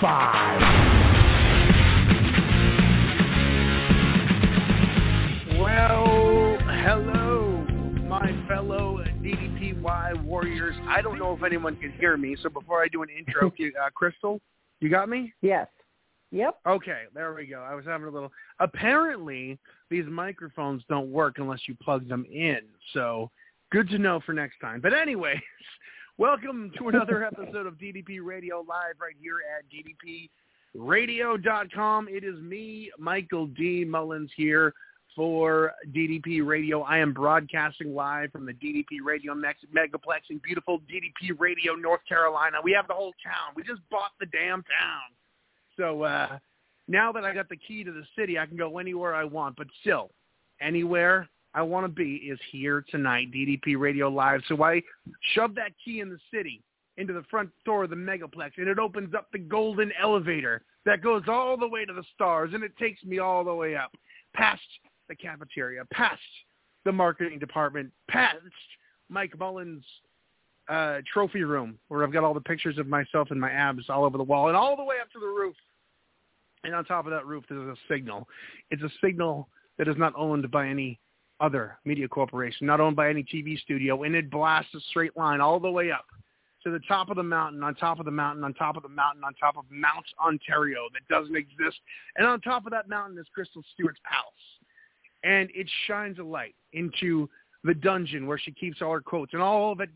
High five. Well, hello, my fellow DDPY warriors. I don't know if anyone can hear me, so before I do an intro, uh, Crystal, you got me? Yes. Yep. Okay, there we go. I was having a little. Apparently, these microphones don't work unless you plug them in. So, good to know for next time. But anyways, welcome to another episode of DDP Radio Live right here at DDPRadio.com. It is me, Michael D. Mullins here for DDP Radio. I am broadcasting live from the DDP Radio Megaplex in beautiful DDP Radio, North Carolina. We have the whole town. We just bought the damn town. So uh, now that I got the key to the city, I can go anywhere I want. But still, anywhere I want to be is here tonight, DDP Radio Live. So I shove that key in the city into the front door of the Megaplex, and it opens up the golden elevator that goes all the way to the stars, and it takes me all the way up, past the cafeteria, past the marketing department, past Mike Mullins' uh, trophy room, where I've got all the pictures of myself and my abs all over the wall, and all the way up to the roof. And on top of that roof, there's a signal. It's a signal that is not owned by any other media corporation, not owned by any TV studio, and it blasts a straight line all the way up to the top of the mountain, on top of the mountain, on top of the mountain, on top of Mount Ontario that doesn't exist. And on top of that mountain is Crystal Stewart's palace. And it shines a light into the dungeon where she keeps all her quotes, and all of it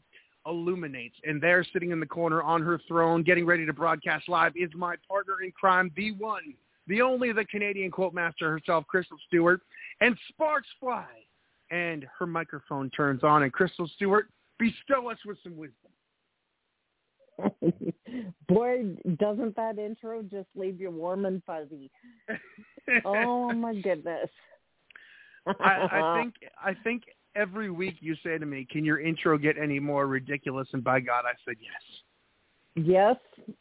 illuminates. And there, sitting in the corner on her throne, getting ready to broadcast live, is my partner in crime, the one, the only, the Canadian quote master herself, Crystal Stewart. And sparks fly, and her microphone turns on. And Crystal Stewart, bestow us with some wisdom. Boy, doesn't that intro just leave you warm and fuzzy? Oh my goodness. I, I think I think every week you say to me, "Can your intro get any more ridiculous?" And by God, I said yes. Yes,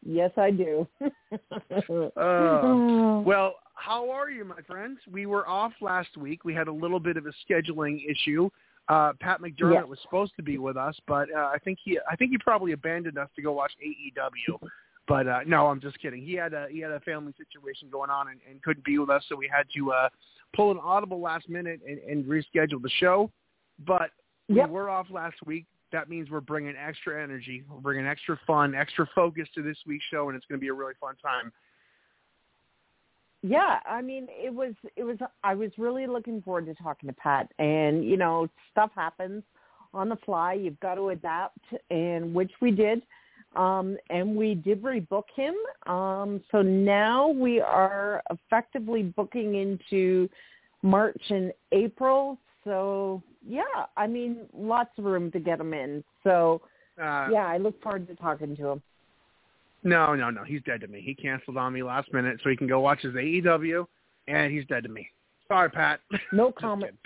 yes, I do. Uh, well, how are you, my friends? We were off last week. We had a little bit of a scheduling issue. Uh, Pat McDermott Yes. was supposed to be with us, but uh, I think he I think he probably abandoned us to go watch AEW. But uh, no, I'm just kidding. He had a he had a family situation going on and, and couldn't be with us, so we had to uh, pull an audible last minute and, and reschedule the show. But Yep. we were off last week. That means we're bringing extra energy, we're bringing extra fun, extra focus to this week's show, and it's going to be a really fun time. yeah, I mean, it was it was I was really looking forward to talking to Pat and you know, stuff happens on the fly. You've got to adapt and which we did. Um and we did rebook him. Um so now we are effectively booking into March and April. So yeah, I mean, lots of room to get him in. So Uh, yeah, I look forward to talking to him. No, no, no. He's dead to me. He canceled on me last minute so he can go watch his AEW, and he's dead to me. Sorry, Pat. No comment.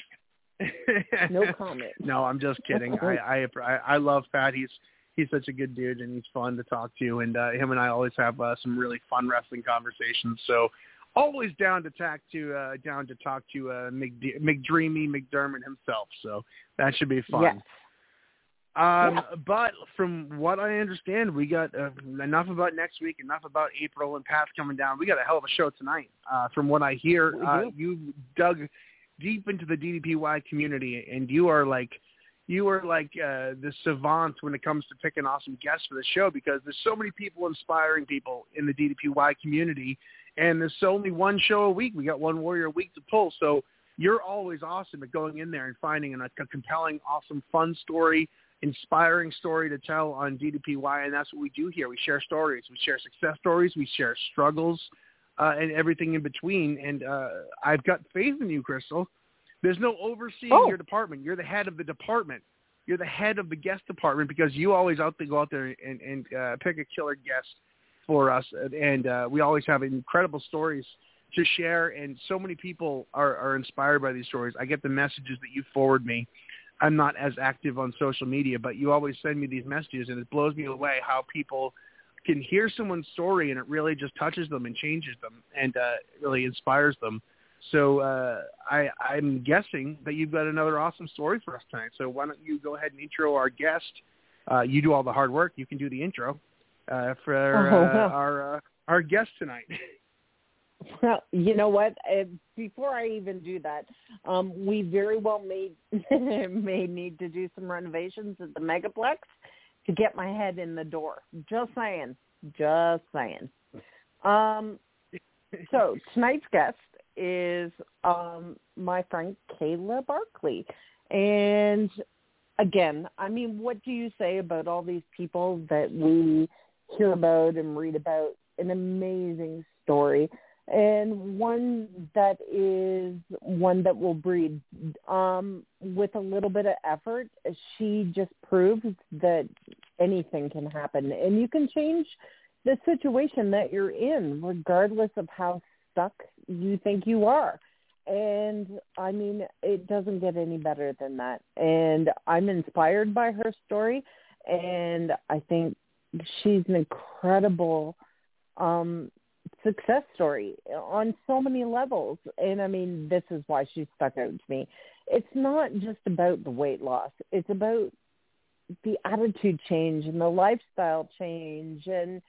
No comment. no, I'm just kidding. I, I I I love Pat. He's he's such a good dude and he's fun to talk to. And uh, him and I always have uh, some really fun wrestling conversations. So always down to talk to uh, down to talk to uh, McD- McDreamy McDermott himself. So that should be fun. Yes. Um, Yeah. But from what I understand, we got uh, enough about next week, enough about April and Pat's coming down. We got a hell of a show tonight. Uh, from what I hear, uh, you dug deep into the DDPY community, and you are like you are like uh, the savant when it comes to picking awesome guests for the show because there's so many people inspiring people in the DDPY community, and there's only one show a week. We got one warrior a week to pull, so you're always awesome at going in there and finding a, a compelling, awesome, fun story, inspiring story to tell on DDPY, and that's what we do here. We share stories, we share success stories, we share struggles, uh, and everything in between. And uh, I've got faith in you, Crystal. There's no overseeing Oh. your department. You're the head of the department. You're the head of the guest department because you always out there go out there and, and uh, pick a killer guest for us, and, uh, we always have incredible stories to share. And so many people are, are inspired by these stories. I get the messages that you forward me. I'm not as active on social media, but you always send me these messages, and it blows me away how people can hear someone's story and it really just touches them and changes them and uh, really inspires them. So uh, I, I'm guessing that you've got another awesome story for us tonight. So why don't you go ahead and intro our guest? Uh, you do all the hard work. You can do the intro uh, for Oh, uh, wow. our uh, our guest tonight. Well, you know what? Uh, before I even do that, um, we very well may may need to do some renovations at the Megaplex to get my head in the door. Just saying. Just saying. Um, so tonight's guest is um, my friend Kayla Barkley, and again, I mean, what do you say about all these people that we hear about and read about? An amazing story. And one that is one that will breed um with a little bit of effort she just proves that anything can happen. And you can change the situation that you're in regardless of how stuck you think you are. And i mean it doesn't get any better than that. And i'm inspired by her story and i think she's an incredible um success story on so many levels. And I mean, this is why she stuck out to me. It's not just about the weight loss. It's about the attitude change and the lifestyle change and,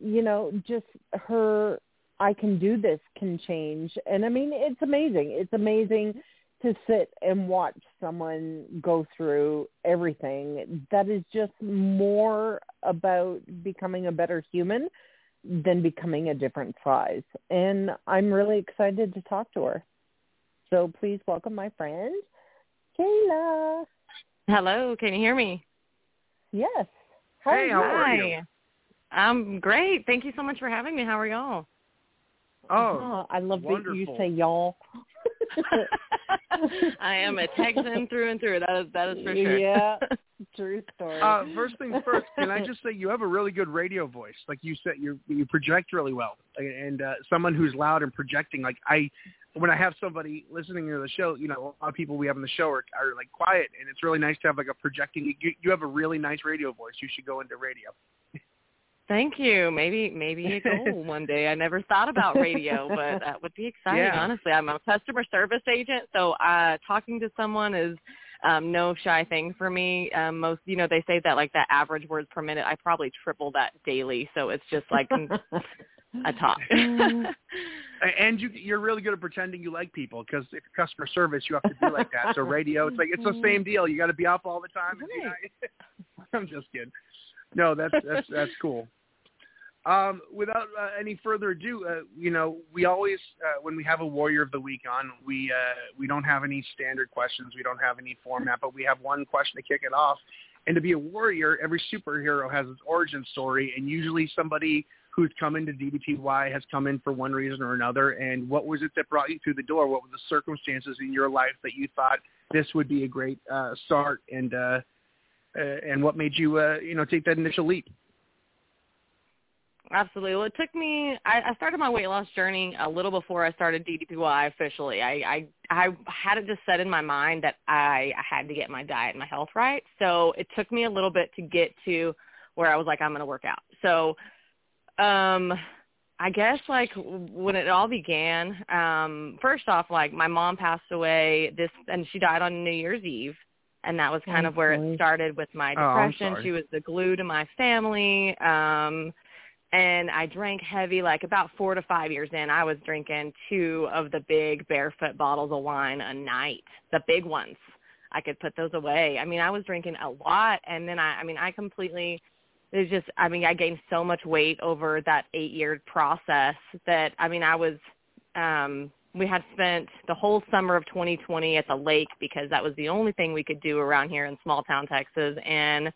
you know, just her, I can do this can change. And I mean, it's amazing. It's amazing to sit and watch someone go through everything that is just more about becoming a better human than becoming a different size. And I'm really excited to talk to her. So please welcome my friend, Kayla. Hello, can you hear me? Yes. How Hey, how are are you? you? I'm great. Thank you so much for having me. How are y'all? Oh, oh I love that you say y'all. I am a Texan through and through. That is that is for sure. Yeah. True story. Uh, first things first, can I just say you have a really good radio voice? Like you said, you you project really well, and uh, someone who's loud and projecting. Like I, when I have somebody listening to the show, you know, a lot of people we have on the show are, are like quiet, and it's really nice to have like a projecting. You, you have a really nice radio voice. You should go into radio. Thank you. Maybe maybe a goal one day. I never thought about radio, but that would be exciting. Yeah. Honestly, I'm a customer service agent, so uh, talking to someone is um, no shy thing for me. Um, most, you know, they say that like that average words per minute. I probably triple that daily, so it's just like a talk. And you, you're really good at pretending you like people because if you're customer service, you have to be like that. So radio, it's like it's the same deal. You got to be up all the time. And, you know, I'm just kidding. No, that's that's that's cool. Um, without uh, any further ado, uh, you know, we always uh, when we have a warrior of the week on, we uh, we don't have any standard questions, we don't have any format, but we have one question to kick it off. And to be a warrior, every superhero has its origin story, and usually somebody who's come into DDPY has come in for one reason or another. And what was it that brought you through the door? What were the circumstances in your life that you thought this would be a great uh, start? And uh, and what made you, uh, you know, take that initial leap? Absolutely. Well, it took me. I, I started my weight loss journey a little before I started DDPY officially. I, I I had it just set in my mind that I, I had to get my diet and my health right. So it took me a little bit to get to where I was like, I'm going to work out. So, um, I guess like when it all began, um, first off, like my mom passed away this, and she died on New Year's Eve. And that was kind Oh, of where it started with my Oh, depression. sorry. she was the glue to my family. Um, and I drank heavy. Like about four to five years in, I was drinking two of the big barefoot bottles of wine a night, the big ones. I could put those away. I mean, I was drinking a lot and then I I mean, I completely it's just I mean, I gained so much weight over that 8-year process that I mean, I was um we had spent the whole summer of 2020 at the lake because that was the only thing we could do around here in small town Texas and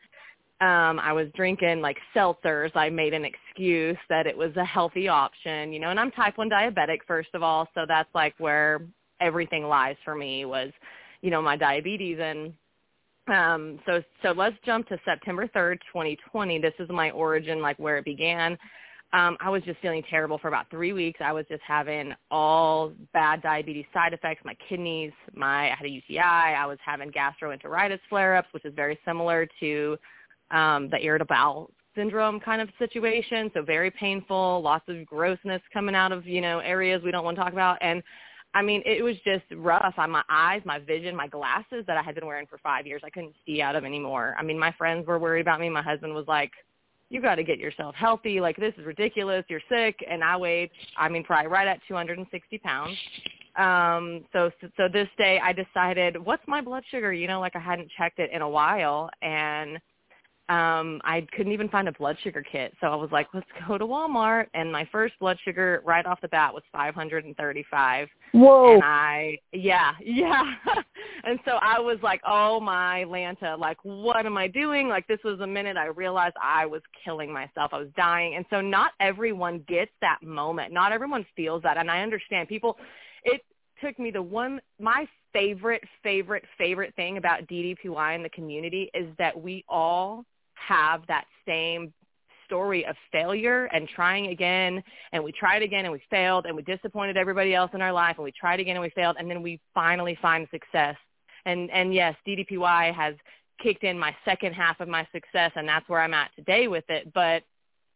um I was drinking like seltzers. I made an excuse that it was a healthy option, you know, and I'm type 1 diabetic first of all, so that's like where everything lies for me was, you know, my diabetes and um so so let's jump to September 3rd, 2020. This is my origin like where it began um, I was just feeling terrible for about three weeks. I was just having all bad diabetes side effects. My kidneys, my I had a UTI. I was having gastroenteritis flare-ups, which is very similar to um, the irritable bowel syndrome kind of situation. So very painful, lots of grossness coming out of you know areas we don't want to talk about. And I mean, it was just rough on my eyes, my vision, my glasses that I had been wearing for five years. I couldn't see out of anymore. I mean, my friends were worried about me. My husband was like, you got to get yourself healthy. Like this is ridiculous. You're sick. And I weighed, I mean, probably right at 260 pounds. Um, so, so this day I decided, what's my blood sugar? You know, like I hadn't checked it in a while and um I couldn't even find a blood sugar kit. So I was like, let's go to Walmart and my first blood sugar right off the bat was 535. Whoa. And I yeah, yeah. and so I was like, "Oh my Lanta, like what am I doing?" Like this was a minute I realized I was killing myself. I was dying. And so not everyone gets that moment. Not everyone feels that. And I understand people it took me the one my favorite favorite favorite thing about DDPY in the community is that we all have that same story of failure and trying again and we tried again and we failed and we disappointed everybody else in our life and we tried again and we failed and then we finally find success. And and yes ddpy has kicked in my second half of my success and that's where i'm at today with it but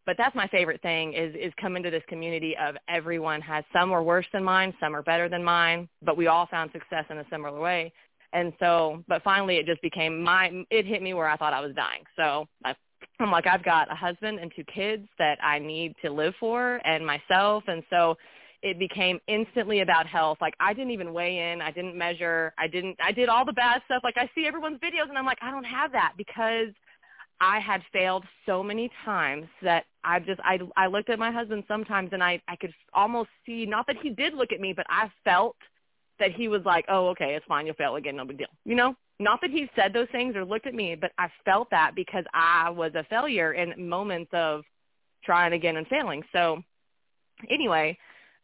but that's my favorite thing is is coming to this community of everyone has some are worse than mine some are better than mine but we all found success in a similar way and so, but finally it just became my, it hit me where I thought I was dying. So I, I'm like, I've got a husband and two kids that I need to live for and myself. And so it became instantly about health. Like I didn't even weigh in. I didn't measure. I didn't, I did all the bad stuff. Like I see everyone's videos and I'm like, I don't have that because I had failed so many times that I just I I looked at my husband sometimes and I I could almost see not that he did look at me but I felt that he was like, oh, okay, it's fine. You'll fail again. No big deal. You know, not that he said those things or looked at me, but I felt that because I was a failure in moments of trying again and failing. So anyway,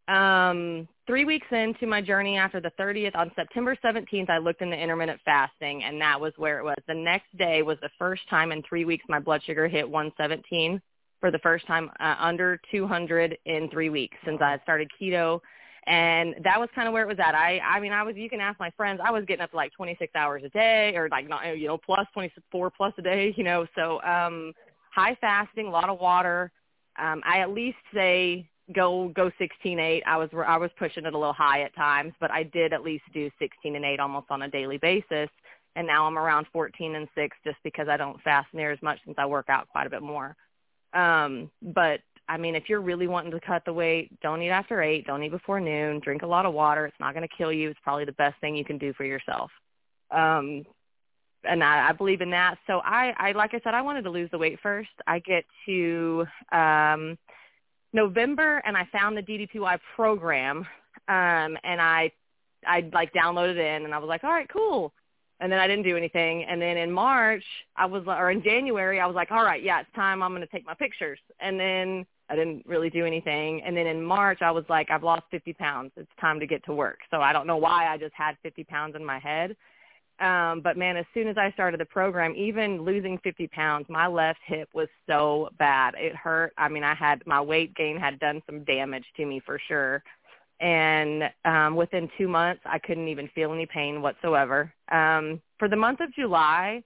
um, three weeks into my journey after the 30th, on September 17th, I looked into intermittent fasting, and that was where it was. The next day was the first time in three weeks my blood sugar hit 117 for the first time uh, under 200 in three weeks since I started keto and that was kind of where it was at. I I mean I was you can ask my friends. I was getting up to like 26 hours a day or like not you know plus 24 plus a day, you know. So um high fasting, a lot of water. Um I at least say go go 16 8. I was I was pushing it a little high at times, but I did at least do 16 and 8 almost on a daily basis. And now I'm around 14 and 6 just because I don't fast near as much since I work out quite a bit more. Um, but I mean, if you're really wanting to cut the weight, don't eat after 8, don't eat before noon, drink a lot of water. It's not going to kill you. It's probably the best thing you can do for yourself. Um, and I, I believe in that. So I, I, like I said, I wanted to lose the weight first. I get to um, November, and I found the DDPY program, um, and I, I like downloaded in, and I was like, all right, cool and then I didn't do anything. And then in March, I was, or in January, I was like, all right, yeah, it's time. I'm going to take my pictures. And then I didn't really do anything. And then in March, I was like, I've lost 50 pounds. It's time to get to work. So I don't know why I just had 50 pounds in my head. Um, but man, as soon as I started the program, even losing 50 pounds, my left hip was so bad. It hurt. I mean, I had my weight gain had done some damage to me for sure and um, within two months, I couldn't even feel any pain whatsoever. Um, for the month of July,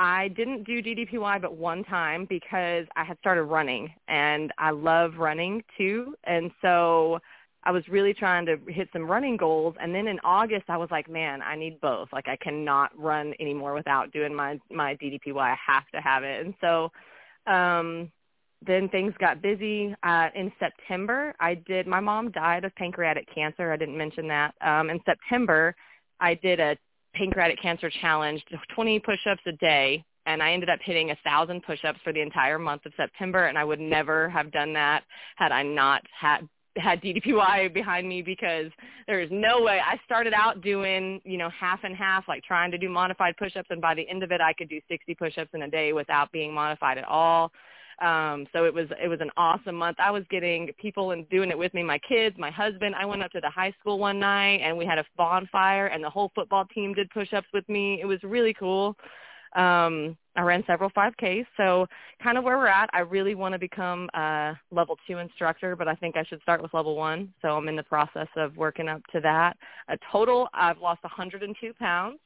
I didn't do DDPY but one time because I had started running, and I love running too, and so I was really trying to hit some running goals. And then in August, I was like, man, I need both. Like, I cannot run anymore without doing my my DDPY. I have to have it, and so um then things got busy. Uh, in September, I did. My mom died of pancreatic cancer. I didn't mention that. Um, in September, I did a pancreatic cancer challenge, 20 push-ups a day, and I ended up hitting a thousand push-ups for the entire month of September, and I would never have done that had I not had had DDPY behind me because there is no way. I started out doing, you know, half and half, like trying to do modified push-ups, and by the end of it, I could do 60 push-ups in a day without being modified at all. Um, so it was it was an awesome month. I was getting people and doing it with me, my kids, my husband. I went up to the high school one night and we had a bonfire, and the whole football team did push-ups with me. It was really cool. Um, I ran several 5Ks, so kind of where we're at. I really want to become a level two instructor, but I think I should start with level one. So I'm in the process of working up to that. A total, I've lost 102 pounds,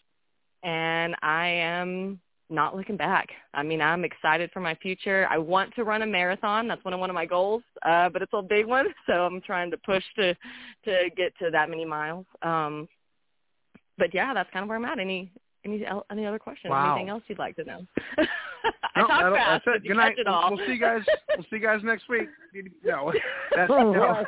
and I am not looking back. I mean, I'm excited for my future. I want to run a marathon. That's one of one of my goals, uh, but it's a big one, so I'm trying to push to to get to that many miles. Um, but yeah, that's kind of where I'm at. Any any any other questions? Wow. Anything else you'd like to know? I No, talk that'll- fast. That's but it. Good night. It all. We'll see you guys. We'll see you guys next week. No, that's no.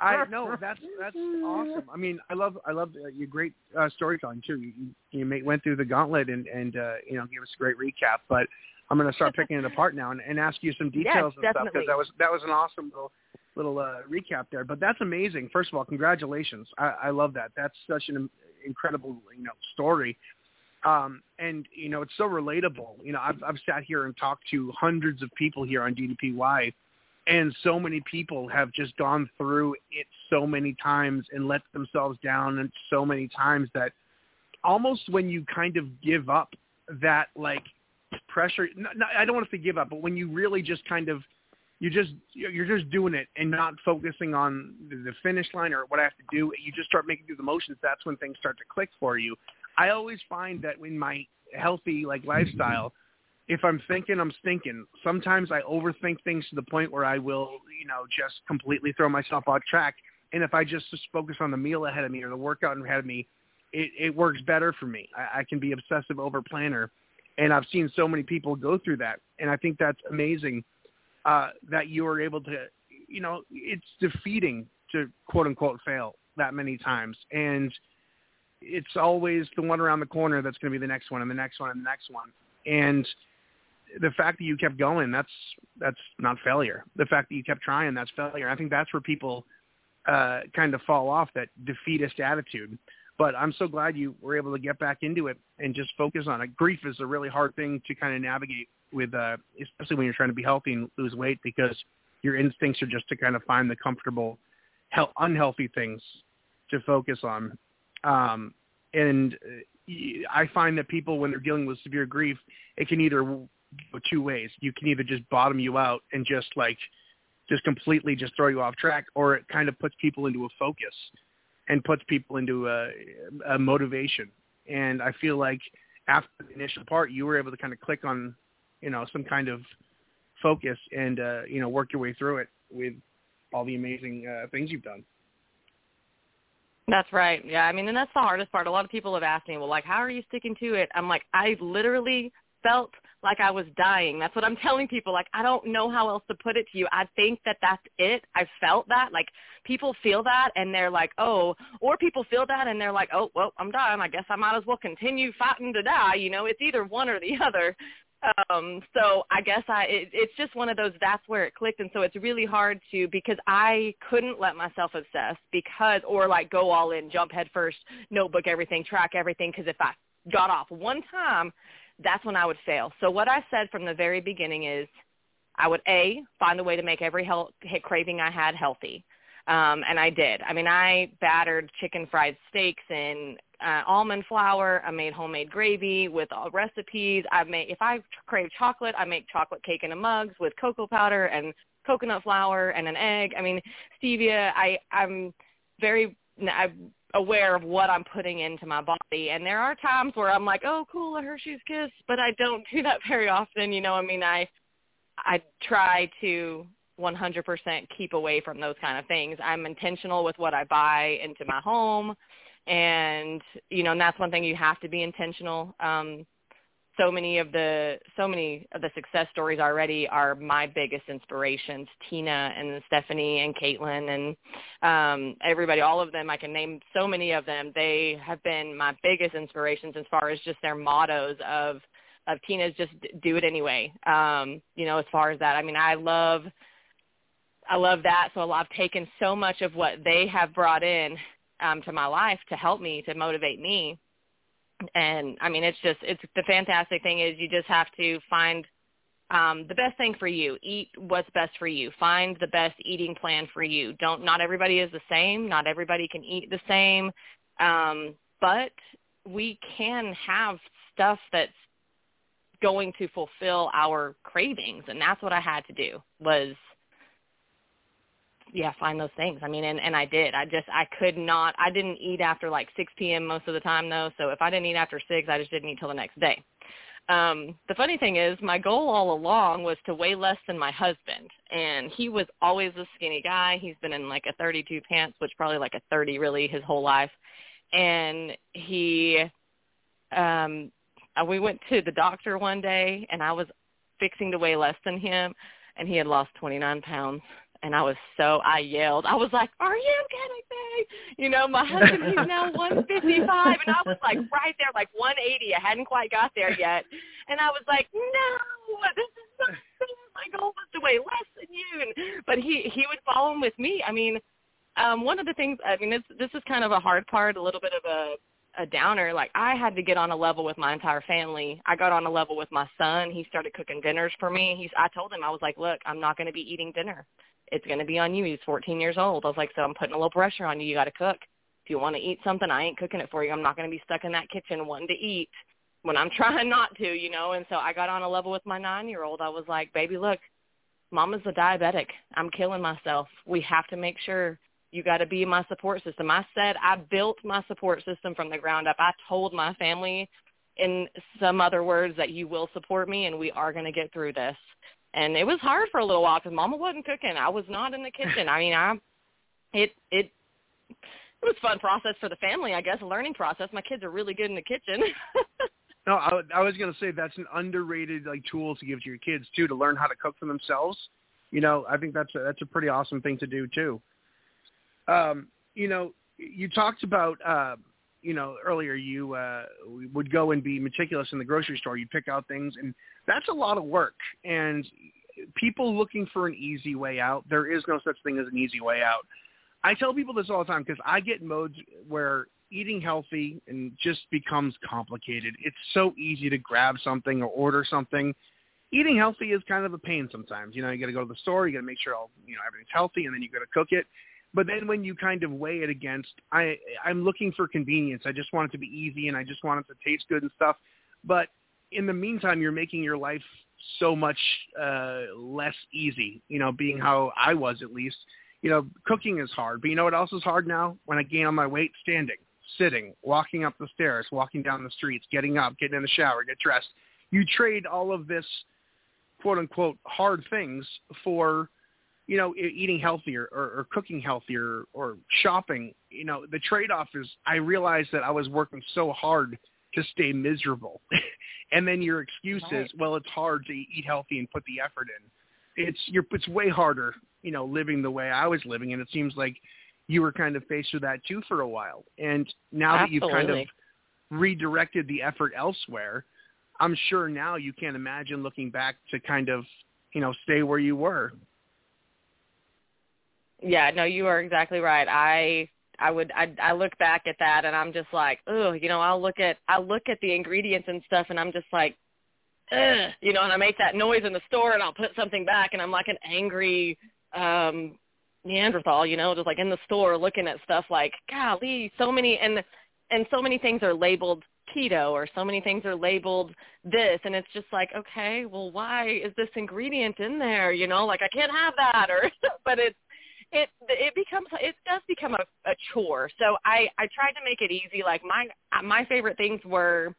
I know that's that's awesome. I mean, I love I love uh, your great uh, storytelling too. You you, made, went through the gauntlet and and uh, you know gave us a great recap. But I'm going to start picking it apart now and, and ask you some details and stuff because that was that was an awesome little little uh, recap there. But that's amazing. First of all, congratulations. I, I love that. That's such an incredible you know story. Um, and you know it's so relatable. You know I've I've sat here and talked to hundreds of people here on DDPY and so many people have just gone through it so many times and let themselves down and so many times that almost when you kind of give up that like pressure I don't want to say give up but when you really just kind of you just you're just doing it and not focusing on the finish line or what I have to do you just start making through the motions that's when things start to click for you. I always find that in my healthy like lifestyle if I'm thinking, I'm stinking. Sometimes I overthink things to the point where I will, you know, just completely throw myself off track. And if I just, just focus on the meal ahead of me or the workout ahead of me, it, it works better for me. I, I can be obsessive over planner, and I've seen so many people go through that. And I think that's amazing uh, that you are able to, you know, it's defeating to quote unquote fail that many times. And it's always the one around the corner that's going to be the next one and the next one and the next one. And the fact that you kept going, that's that's not failure. The fact that you kept trying, that's failure. I think that's where people uh, kind of fall off that defeatist attitude. But I'm so glad you were able to get back into it and just focus on it. Grief is a really hard thing to kind of navigate with, uh, especially when you're trying to be healthy and lose weight, because your instincts are just to kind of find the comfortable, hel- unhealthy things to focus on. Um, and uh, I find that people, when they're dealing with severe grief, it can either go two ways. You can either just bottom you out and just like, just completely just throw you off track, or it kind of puts people into a focus and puts people into a, a motivation. And I feel like after the initial part, you were able to kind of click on, you know, some kind of focus and, uh, you know, work your way through it with all the amazing uh, things you've done. That's right. Yeah, I mean, and that's the hardest part. A lot of people have asked me, well, like, how are you sticking to it? I'm like, I literally felt like I was dying. That's what I'm telling people. Like, I don't know how else to put it to you. I think that that's it. I felt that. Like, people feel that and they're like, oh, or people feel that and they're like, oh, well, I'm done. I guess I might as well continue fighting to die. You know, it's either one or the other. Um, so I guess I it, it's just one of those that's where it clicked and so it's really hard to because I couldn't let myself obsess because or like go all in, jump head first, notebook everything, track everything because if I got off one time, that's when I would fail. So what I said from the very beginning is I would a find a way to make every health, craving I had healthy. Um, and I did. I mean, I battered chicken fried steaks in uh, almond flour. I made homemade gravy with all recipes. I made if I crave chocolate, I make chocolate cake in a mugs with cocoa powder and coconut flour and an egg. I mean, stevia. I I'm very I'm aware of what I'm putting into my body, and there are times where I'm like, oh, cool, a Hershey's Kiss, but I don't do that very often. You know, I mean, I I try to 100% keep away from those kind of things. I'm intentional with what I buy into my home, and you know, and that's one thing you have to be intentional. Um, so many of the so many of the success stories already are my biggest inspirations. Tina and Stephanie and Caitlin and um, everybody, all of them. I can name so many of them. They have been my biggest inspirations as far as just their mottos of of Tina's just do it anyway. Um, you know, as far as that, I mean, I love I love that. So I've taken so much of what they have brought in um, to my life to help me to motivate me and I mean, it's just it's the fantastic thing is you just have to find um, the best thing for you. Eat what's best for you. Find the best eating plan for you. Don't not everybody is the same. Not everybody can eat the same, um, but we can have stuff that's going to fulfill our cravings, and that's what I had to do was yeah, find those things. I mean, and and I did. I just I could not. I didn't eat after like 6 p.m. most of the time though. So if I didn't eat after six, I just didn't eat till the next day. Um, the funny thing is, my goal all along was to weigh less than my husband, and he was always a skinny guy. He's been in like a 32 pants, which probably like a 30 really his whole life, and he, um, uh, we went to the doctor one day, and I was fixing to weigh less than him, and he had lost 29 pounds and I was so I yelled. I was like, "Are you kidding me?" You know, my husband he's now 155, and I was like right there, like 180. I hadn't quite got there yet, and I was like, "No, this is not fair. My goal was to weigh less than you." And but he he would follow him with me. I mean, um, one of the things. I mean, this this is kind of a hard part, a little bit of a a downer. Like I had to get on a level with my entire family. I got on a level with my son. He started cooking dinners for me. He's I told him I was like, "Look, I'm not going to be eating dinner it's going to be on you. He's 14 years old. I was like, so I'm putting a little pressure on you. You got to cook. If you want to eat something, I ain't cooking it for you. I'm not going to be stuck in that kitchen wanting to eat when I'm trying not to, you know. And so I got on a level with my nine-year-old. I was like, baby, look, mama's a diabetic. I'm killing myself. We have to make sure you got to be my support system. I said I built my support system from the ground up. I told my family in some other words that you will support me and we are going to get through this and it was hard for a little while because Mama wasn't cooking. I was not in the kitchen. I mean, I it it it was a fun process for the family, I guess, a learning process. My kids are really good in the kitchen. no, I, I was going to say that's an underrated like tool to give to your kids too to learn how to cook for themselves. You know, I think that's a, that's a pretty awesome thing to do too. Um, you know, you talked about uh, you know earlier you uh, would go and be meticulous in the grocery store. You'd pick out things and that's a lot of work. And people looking for an easy way out, there is no such thing as an easy way out. I tell people this all the time because I get modes where eating healthy and just becomes complicated. It's so easy to grab something or order something. Eating healthy is kind of a pain sometimes. You know, you got to go to the store, you got to make sure all, you know everything's healthy, and then you got to cook it. But then when you kind of weigh it against, I I'm looking for convenience. I just want it to be easy, and I just want it to taste good and stuff. But in the meantime, you're making your life so much uh, less easy. You know, being how I was at least. You know, cooking is hard, but you know what else is hard now? When I gain on my weight, standing, sitting, walking up the stairs, walking down the streets, getting up, getting in the shower, get dressed. You trade all of this quote unquote hard things for you know eating healthier or, or cooking healthier or shopping you know the trade off is i realized that i was working so hard to stay miserable and then your excuse right. is, well, it's hard to eat healthy and put the effort in. It's you're it's way harder, you know, living the way I was living, and it seems like you were kind of faced with that too for a while. And now Absolutely. that you've kind of redirected the effort elsewhere, I'm sure now you can't imagine looking back to kind of, you know, stay where you were. Yeah, no, you are exactly right. I I would I I look back at that and I'm just like, oh, you know, I'll look at I look at the ingredients and stuff and I'm just like, Ugh, you know, and I make that noise in the store and I'll put something back and I'm like an angry um Neanderthal, you know, just like in the store looking at stuff like, golly, so many and and so many things are labeled keto or so many things are labeled this and it's just like okay well why is this ingredient in there you know like i can't have that or but it's it it becomes it does become a, a chore. So I I tried to make it easy. Like my my favorite things were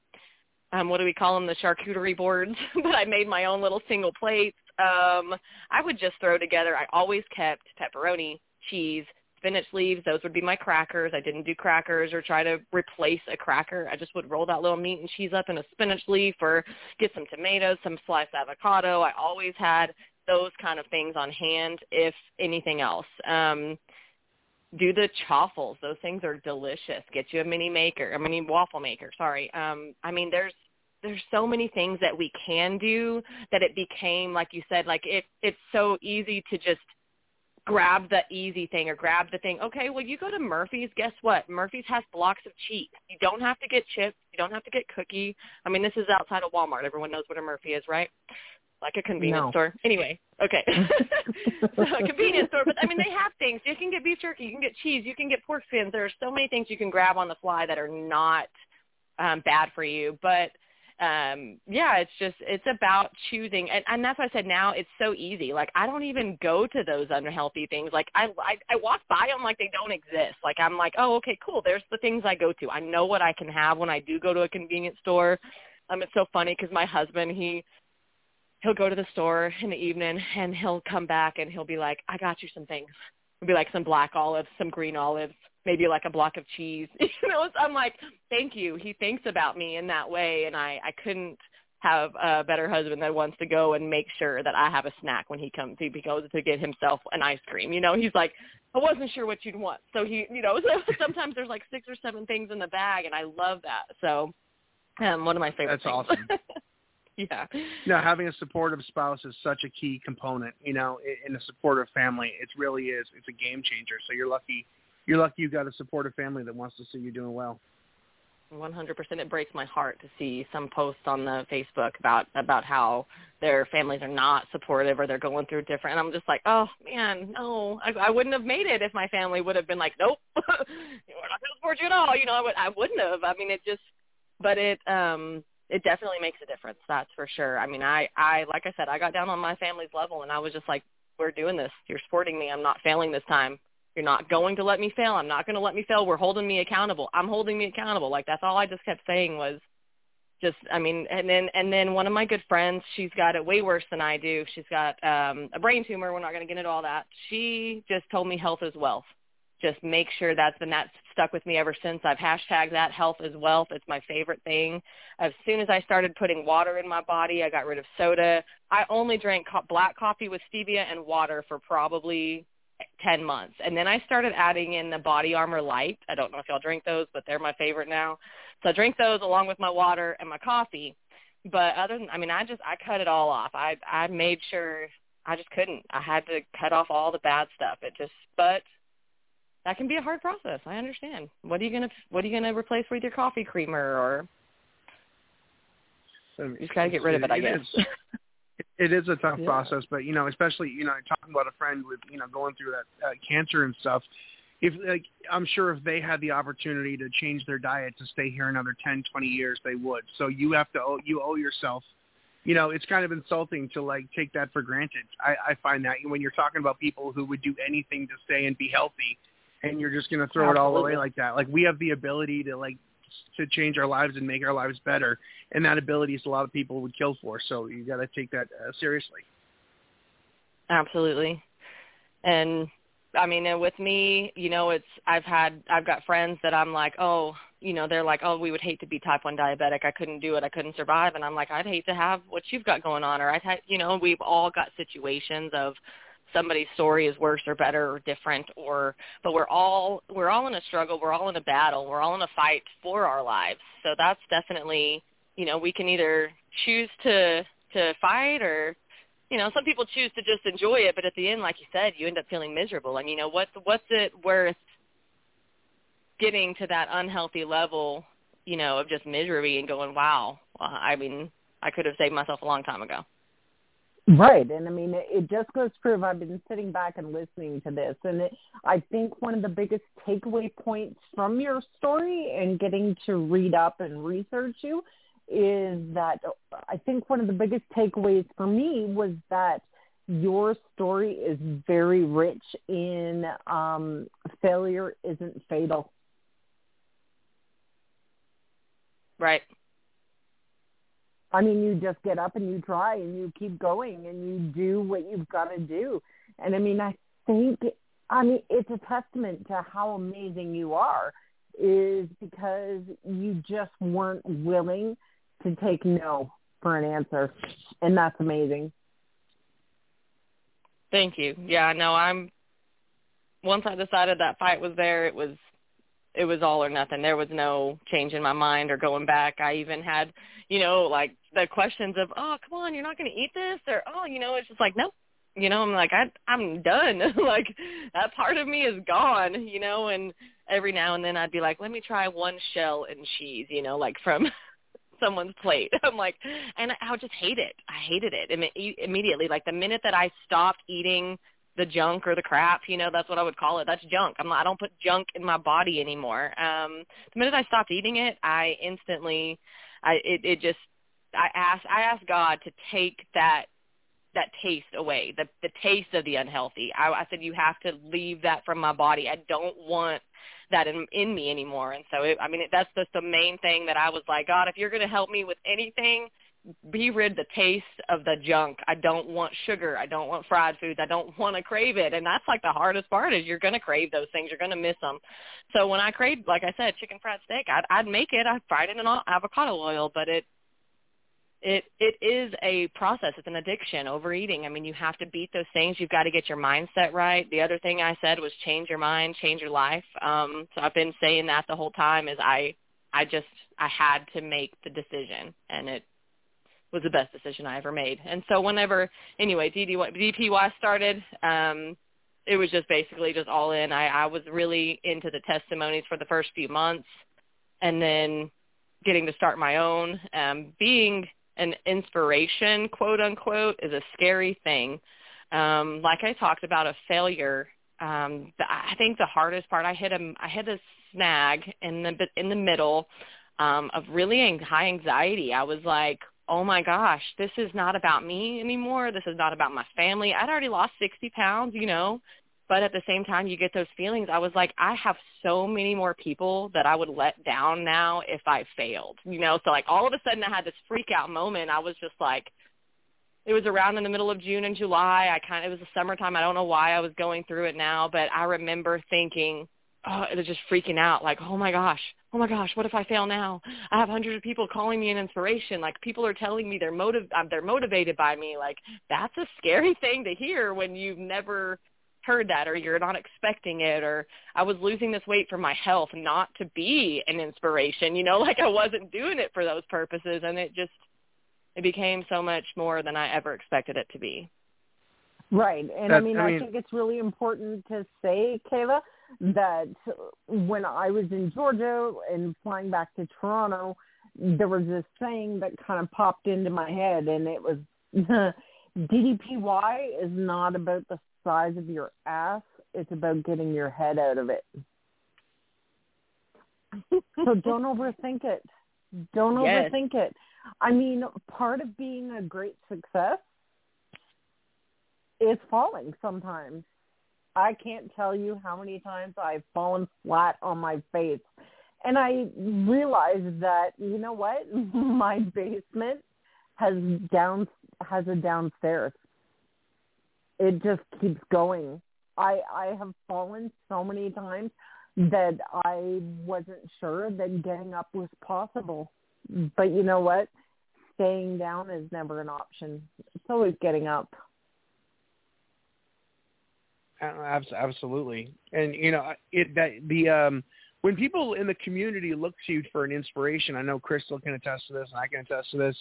um what do we call them the charcuterie boards, but I made my own little single plates. Um I would just throw together. I always kept pepperoni, cheese, spinach leaves. Those would be my crackers. I didn't do crackers or try to replace a cracker. I just would roll that little meat and cheese up in a spinach leaf or get some tomatoes, some sliced avocado. I always had those kind of things on hand, if anything else. Um, do the chaffles. Those things are delicious. Get you a mini maker, a mini waffle maker. Sorry. Um, I mean, there's there's so many things that we can do that it became like you said like it it's so easy to just grab the easy thing or grab the thing okay well you go to murphy's guess what murphy's has blocks of cheese you don't have to get chips you don't have to get cookie i mean this is outside of walmart everyone knows what a murphy is right like a convenience No. store. Anyway okay. So a convenience store but i mean they have things. You can get beef jerky you can get cheese you can get pork skins. There are so many things you can grab on the fly that are not um bad for you. But um yeah it's just it's about choosing. And, and that's why i said now it's so easy. Like i don't even go to those unhealthy things. Like I, I i walk by them like they don't exist. Like i'm like oh okay cool. There's the things i go to. I know what i can have when i do go to a convenience store. Um it's so funny because my husband he he'll go to the store in the evening and he'll come back and he'll be like i got you some things it'll be like some black olives some green olives maybe like a block of cheese. you know, so I'm like, thank you. He thinks about me in that way, and I I couldn't have a better husband that wants to go and make sure that I have a snack when he comes. He goes to get himself an ice cream. You know, he's like, I wasn't sure what you'd want, so he, you know, so sometimes there's like six or seven things in the bag, and I love that. So, um, one of my favorite. That's things. awesome. yeah. No, having a supportive spouse is such a key component. You know, in- a supportive family, it really is. It's a game changer. So you're lucky. You're lucky you've got a supportive family that wants to see you doing well. One hundred percent. It breaks my heart to see some posts on the Facebook about about how their families are not supportive or they're going through different. And I'm just like, oh man, no, I, I wouldn't have made it if my family would have been like, nope, we're not going to support you at all. You know, I would I wouldn't have. I mean, it just, but it um it definitely makes a difference. That's for sure. I mean, I I like I said, I got down on my family's level and I was just like, we're doing this. You're supporting me. I'm not failing this time. You're not going to let me fail. I'm not going to let me fail. We're holding me accountable. I'm holding me accountable. Like that's all I just kept saying was just I mean and then and then one of my good friends, she's got it way worse than I do. She's got um a brain tumor. We're not going to get into all that. She just told me health is wealth. Just make sure that's been that stuck with me ever since. I've hashtagged that health is wealth. It's my favorite thing. As soon as I started putting water in my body, I got rid of soda. I only drank co- black coffee with stevia and water for probably 10 months. And then I started adding in the Body Armor Light. I don't know if y'all drink those, but they're my favorite now. So I drink those along with my water and my coffee. But other than, I mean, I just, I cut it all off. I, I made sure I just couldn't. I had to cut off all the bad stuff. It just, but that can be a hard process. I understand. What are you going to, what are you going to replace with your coffee creamer or So you just got to get rid of it, I guess. is- it is a tough Yeah. process, but you know, especially you know, talking about a friend with you know going through that uh, cancer and stuff. If like, I'm sure if they had the opportunity to change their diet to stay here another 10, 20 years, they would. So you have to owe, you owe yourself. You know, it's kind of insulting to like take that for granted. I, I find that when you're talking about people who would do anything to stay and be healthy, and you're just going to throw it all away like that. Like we have the ability to like to change our lives and make our lives better, and that ability is a lot of people would kill for. So you got to take that uh, seriously. Absolutely. And I mean, and with me, you know, it's I've had I've got friends that I'm like, oh, you know, they're like, oh, we would hate to be type one diabetic. I couldn't do it. I couldn't survive. And I'm like, I'd hate to have what you've got going on. Or I'd had, you know, we've all got situations of somebody's story is worse or better or different or but we're all we're all in a struggle we're all in a battle we're all in a fight for our lives. So that's definitely you know we can either choose to to fight or you know some people choose to just enjoy it but at the end like you said you end up feeling miserable. And you know what's what's it worth getting to that unhealthy level you know of just misery and going wow i mean i could have saved myself a long time ago Right, and I mean, it, it just goes to prove. I've been sitting back and listening to this, and it, I think one of the biggest takeaway points from your story and getting to read up and research you is that I think one of the biggest takeaways for me was that your story is very rich in um, failure isn't fatal. right I mean, you just get up and you try and you keep going and you do what you've got to do. And I mean, I think I mean, it's a testament to how amazing you are, is because you just weren't willing to take no for an answer, and that's amazing. Thank you. Yeah, no, I'm. Once I decided that fight was there, it was, it was all or nothing. There was no change in my mind or going back. I even had, you know, like the questions of, oh, come on, you're not going to eat this, or oh, you know, it's just like, nope, you know, I'm like, I, I'm done. like that part of me is gone, you know, and every now and then I'd be like, let me try one shell and cheese, you know, like from someone's plate. I'm like, and I would just hate it. I hated it Imme- immediately. Like the minute that I stopped eating the junk or the crap, you know, that's what I would call it. That's junk. I'm not, I don't put junk in my body anymore. Um, the minute I stopped eating it, I instantly, I, it, it just, I asked, I asked God to take that that taste away, the the taste of the unhealthy. I, I said you have to leave that from my body. I don't want that in in me anymore. And so, it, I mean, it, that's just the main thing that I was like, God, if you're going to help me with anything, be rid the taste of the junk. I don't want sugar. I don't want fried foods. I don't want to crave it. And that's like the hardest part is you're going to crave those things. You're going to miss them. So when I craved, like I said, chicken fried steak, I'd, I'd make it. I'd fry it in avocado oil, but it it it is a process. It's an addiction, overeating. I mean, you have to beat those things. You've got to get your mindset right. The other thing I said was change your mind, change your life. Um, so I've been saying that the whole time. Is I I just I had to make the decision, and it was the best decision I ever made. And so whenever anyway DDY, DPY started, um, it was just basically just all in. I, I was really into the testimonies for the first few months, and then getting to start my own. Um, being an inspiration, quote unquote, is a scary thing. Um, like I talked about a failure, um, I think the hardest part I hit a I hit a snag in the in the middle um, of really high anxiety. I was like, oh my gosh, this is not about me anymore. This is not about my family. I'd already lost 60 pounds, you know, but at the same time you get those feelings. I was like i have so many more people that i would let down now if i failed you know? So like all of a sudden i had this freak out moment. I was just like it was around in the middle of june and july. I kind of it was the summertime. I don't know why i was going through it now but i remember thinking oh it was just freaking out like oh my gosh oh my gosh what if i fail now i have hundreds of people calling me an inspiration like people are telling me they're motiv- uh, they're motivated by me like that's a scary thing to hear when you've never heard that or you're not expecting it or I was losing this weight for my health not to be an inspiration, you know, like I wasn't doing it for those purposes and it just it became so much more than I ever expected it to be. Right. And That's, I, mean, I I mean, think it's really important to say, Kayla, that when I was in Georgia and flying back to Toronto, there was this thing that kind of popped into my head and it was DDPY is not about the size of your ass. It's about getting your head out of it. so don't overthink it. Don't Yes. overthink it. I mean, part of being a great success is falling sometimes. I can't tell you how many times I've fallen flat on my face. And I realized that, you know what? My basement has down has a downstairs it just keeps going. I I have fallen so many times that I wasn't sure that getting up was possible. But you know what? Staying down is never an option. It's always getting up. Abs- Absolutely, and you know it that the um when people in the community look to you for an inspiration, I know Crystal can attest to this, and I can attest to this.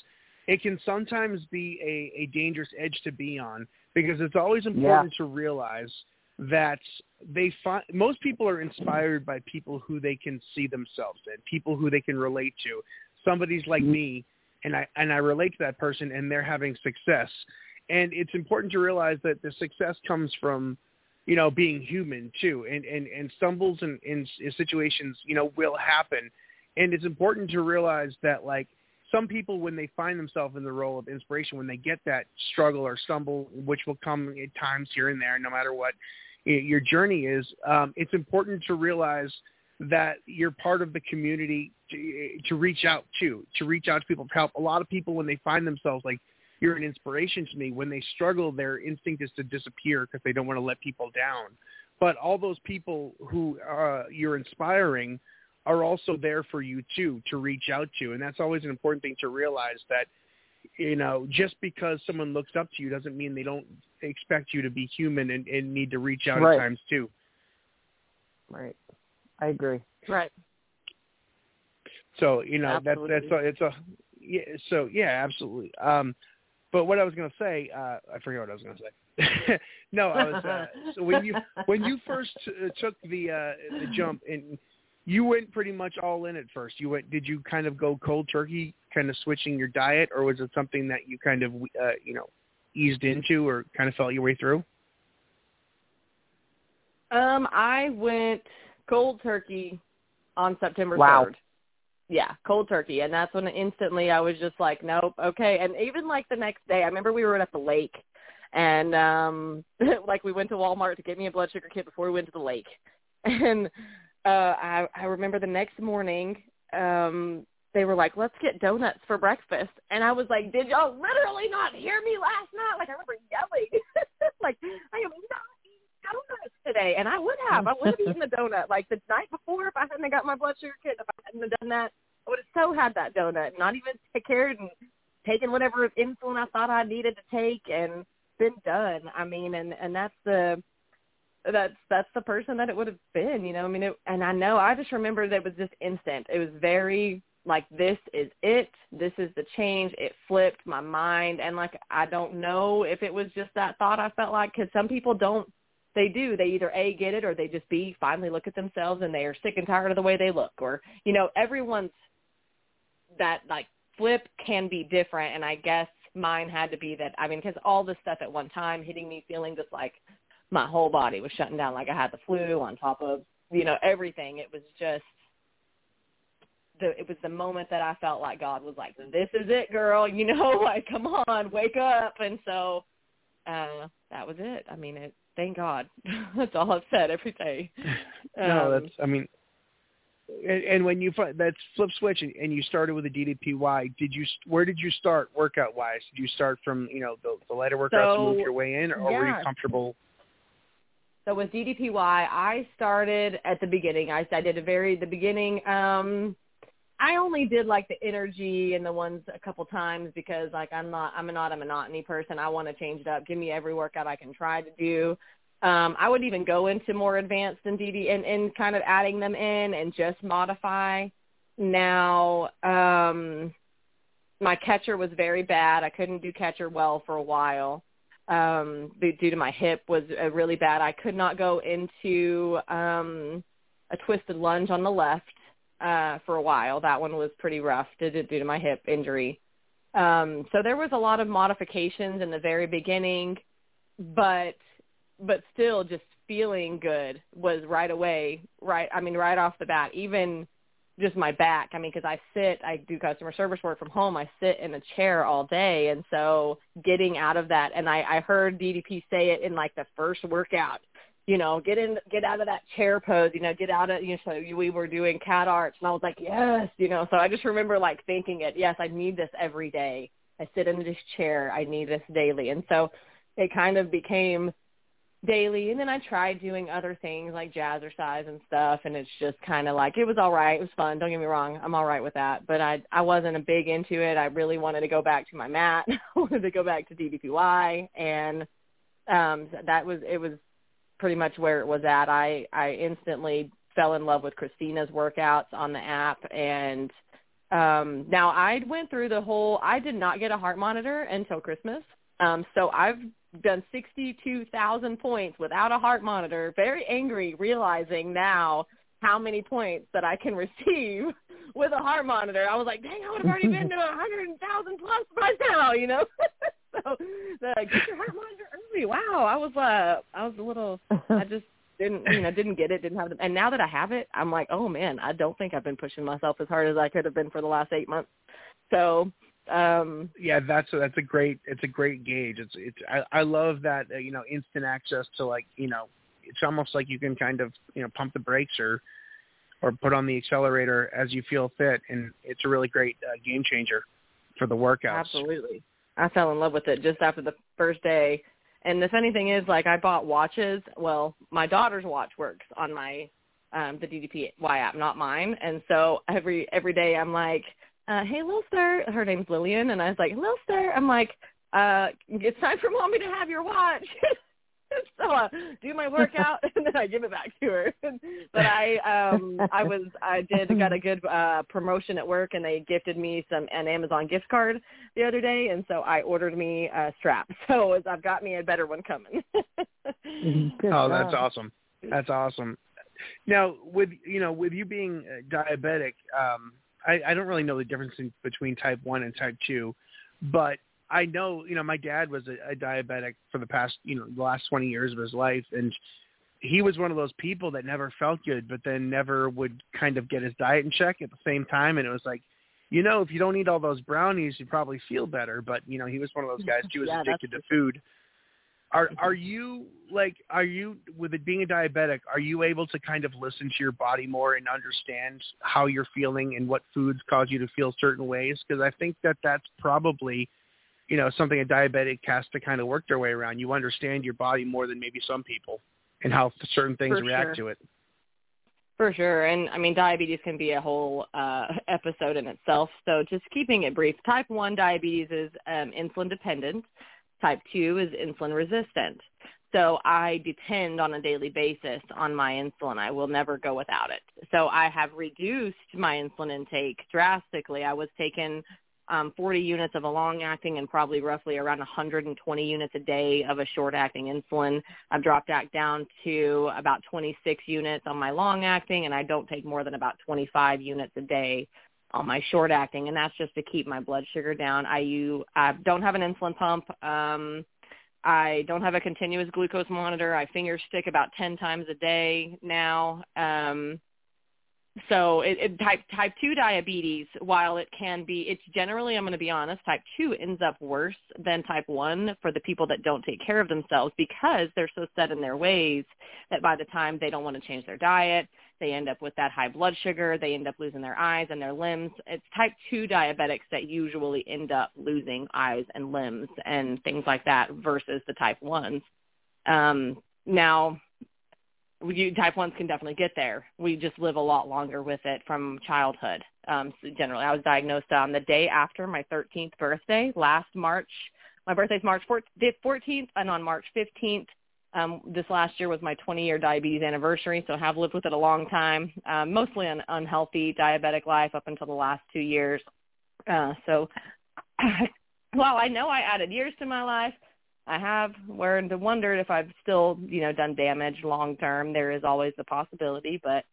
It can sometimes be a, a dangerous edge to be on because it's always important to realize that they find most people are inspired by people who they can see themselves in, people who they can relate to. Somebody's like me, and I and I relate to that person, and they're having success. And it's important to realize that the success comes from, you know, being human too, and and and stumbles and in, in situations, you know, will happen. And it's important to realize that like some people when they find themselves in the role of inspiration when they get that struggle or stumble which will come at times here and there no matter what your journey is um, it's important to realize that you're part of the community to, to reach out to to reach out to people to help a lot of people when they find themselves like you're an inspiration to me when they struggle their instinct is to disappear because they don't want to let people down but all those people who uh, you're inspiring are also there for you too to reach out to, and that's always an important thing to realize that you know just because someone looks up to you doesn't mean they don't expect you to be human and, and need to reach out Right. at times too. Right. I agree. Right. So you know that's Absolutely. that's a, it's a yeah. So yeah, absolutely. Um, but what I was going to say, uh, I forget what I was going to say. no, I was. Uh, so when you when you first uh, took the uh, the jump and you went pretty much all in at first. You went. Did you kind of go cold turkey, kind of switching your diet, or was it something that you kind of uh, you know eased into, or kind of felt your way through? Um, I went cold turkey on September Wow. 3rd. Yeah, cold turkey. And that's when instantly I was just like, nope, okay. And even like the next day, I remember we were at the lake and um like we went to Walmart to get me a blood sugar kit before we went to the lake. And uh I I remember the next morning um they were like, "Let's get donuts for breakfast." And I was like, "Did y'all literally not hear me last night?" Like I remember yelling, like, "I am not donuts today." And I would have. I would have eaten the donut like the night before if I hadn't got my blood sugar kit. If I hadn't have done that, I would have so had that donut, not even take care and taken whatever insulin I thought I needed to take, and been done. I mean, and and that's the that's that's the person that it would have been, you know. I mean, it, and I know I just remember that it was just instant. It was very like this is it. This is the change. It flipped my mind, and like I don't know if it was just that thought I felt like because some people don't. They do. They either a get it or they just b finally look at themselves and they are sick and tired of the way they look, or you know, everyone's that like flip can be different, and I guess mine had to be that. I mean, because all this stuff at one time hitting me, feeling just like my whole body was shutting down like I had the flu on top of, you know, everything. It was just the it was the moment that I felt like God was like, This is it, girl, you know, like come on, wake up and so uh that was it. I mean it thank God. that's all I've said every day. no, Um, that's. I mean, and, and when you fi- that's flip switch and, and you started with a DDPY, did you where did you start workout wise? Did you start from you know the, the lighter workouts So, to move your way in, or were you comfortable? So with DDPY, I started at the beginning. I, I did a very the beginning. Um, I only did like the energy and the ones a couple times because like I'm not I'm not a monotony person. I want to change it up. Give me every workout I can try to do. Um, I would even go into more advanced than DD and, and kind of adding them in and just modify. Now, um, my catcher was very bad. I couldn't do catcher well for a while um due due to my hip was uh, really bad. I could not go into um a twisted lunge on the left uh for a while. That one was pretty rough due to, due to my hip injury. Um so there was a lot of modifications in the very beginning, but but still just feeling good was right away, right I mean right off the bat. Even just my back. I mean, because I sit, I do customer service work from home. I sit in a chair all day, and so getting out of that. And I, I heard DDP say it in like the first workout. You know, get in, get out of that chair pose. You know, get out of. You know, so we were doing cat arts, and I was like, yes. You know, so I just remember like thinking it. Yes, I need this every day. I sit in this chair. I need this daily, and so it kind of became daily and then I tried doing other things like jazzercise and stuff and it's just kind of like it was all right. It was fun. Don't get me wrong. I'm all right with that. But I I wasn't a big into it. I really wanted to go back to my mat. I wanted to go back to DDPY and um that was it was pretty much where it was at. I I instantly fell in love with Christina's workouts on the app and um now I went through the whole I did not get a heart monitor until Christmas. Um so I've done 62,000 points without a heart monitor. Very angry realizing now how many points that I can receive with a heart monitor. I was like, dang, I would have already been to 100,000 plus by now, you know? so the, get your heart monitor early. Wow, I was uh I was a little I just didn't you know didn't get it didn't have it and now that I have it I'm like oh man I don't think I've been pushing myself as hard as I could have been for the last eight months so um Yeah, that's a, that's a great it's a great gauge. It's it's I, I love that uh, you know instant access to like you know it's almost like you can kind of you know pump the brakes or or put on the accelerator as you feel fit, and it's a really great uh, game changer for the workouts. Absolutely. I fell in love with it just after the first day. And the funny thing is, like, I bought watches. Well, my daughter's watch works on my um the DDPY app, not mine. And so every every day I'm like, uh, "Hey, little sir," her name's Lillian, and I was like, "Little sir," I'm like, uh, "It's time for mommy to have your watch." so I do my workout and then I give it back to her. but I um I was I did got a good uh promotion at work and they gifted me some an Amazon gift card the other day and so I ordered me a strap. So I've got me a better one coming. oh, that's awesome. That's awesome. Now, with you know, with you being diabetic, um, I, I don't really know the difference in, between type one and type two, but I know, you know, my dad was a, a diabetic for the past, you know, the last 20 years of his life. And he was one of those people that never felt good, but then never would kind of get his diet in check at the same time. And it was like, you know, if you don't eat all those brownies, you probably feel better. But, you know, he was one of those guys too, was Yeah, addicted to food. Are are you like are you with it being a diabetic, are you able to kind of listen to your body more and understand how you're feeling and what foods cause you to feel certain ways? Because I think that that's probably you know, something a diabetic has to kind of work their way around. You understand your body more than maybe some people and how certain things For react sure. to it. For sure. And I mean, diabetes can be a whole uh, episode in itself. So just keeping it brief, type 1 diabetes is um, insulin dependent. Type 2 is insulin resistant. So I depend on a daily basis on my insulin. I will never go without it. So I have reduced my insulin intake drastically. I was taking um, 40 units of a long-acting and probably roughly around 120 units a day of a short-acting insulin. I've dropped that down to about 26 units on my long-acting, and I don't take more than about 25 units a day on my short-acting, and that's just to keep my blood sugar down. I, use, I don't have an insulin pump. Um, I don't have a continuous glucose monitor. I finger stick about 10 times a day now. Um, so it, it, type type two diabetes, while it can be, it's generally, I'm going to be honest, type two ends up worse than type one for the people that don't take care of themselves because they're so set in their ways that by the time they don't want to change their diet, they end up with that high blood sugar. They end up losing their eyes and their limbs. It's type two diabetics that usually end up losing eyes and limbs and things like that versus the type ones. Um, now, you, type ones can definitely get there. We just live a lot longer with it from childhood. Um, so generally, I was diagnosed on the day after my 13th birthday, last March. My birthday's March 14th, and on March 15th, um, this last year was my 20-year diabetes anniversary, so I have lived with it a long time. Um, mostly an unhealthy diabetic life up until the last two years. Uh, so, while I know I added years to my life, I have learned and wondered if I've still, you know, done damage long term. There is always the possibility, but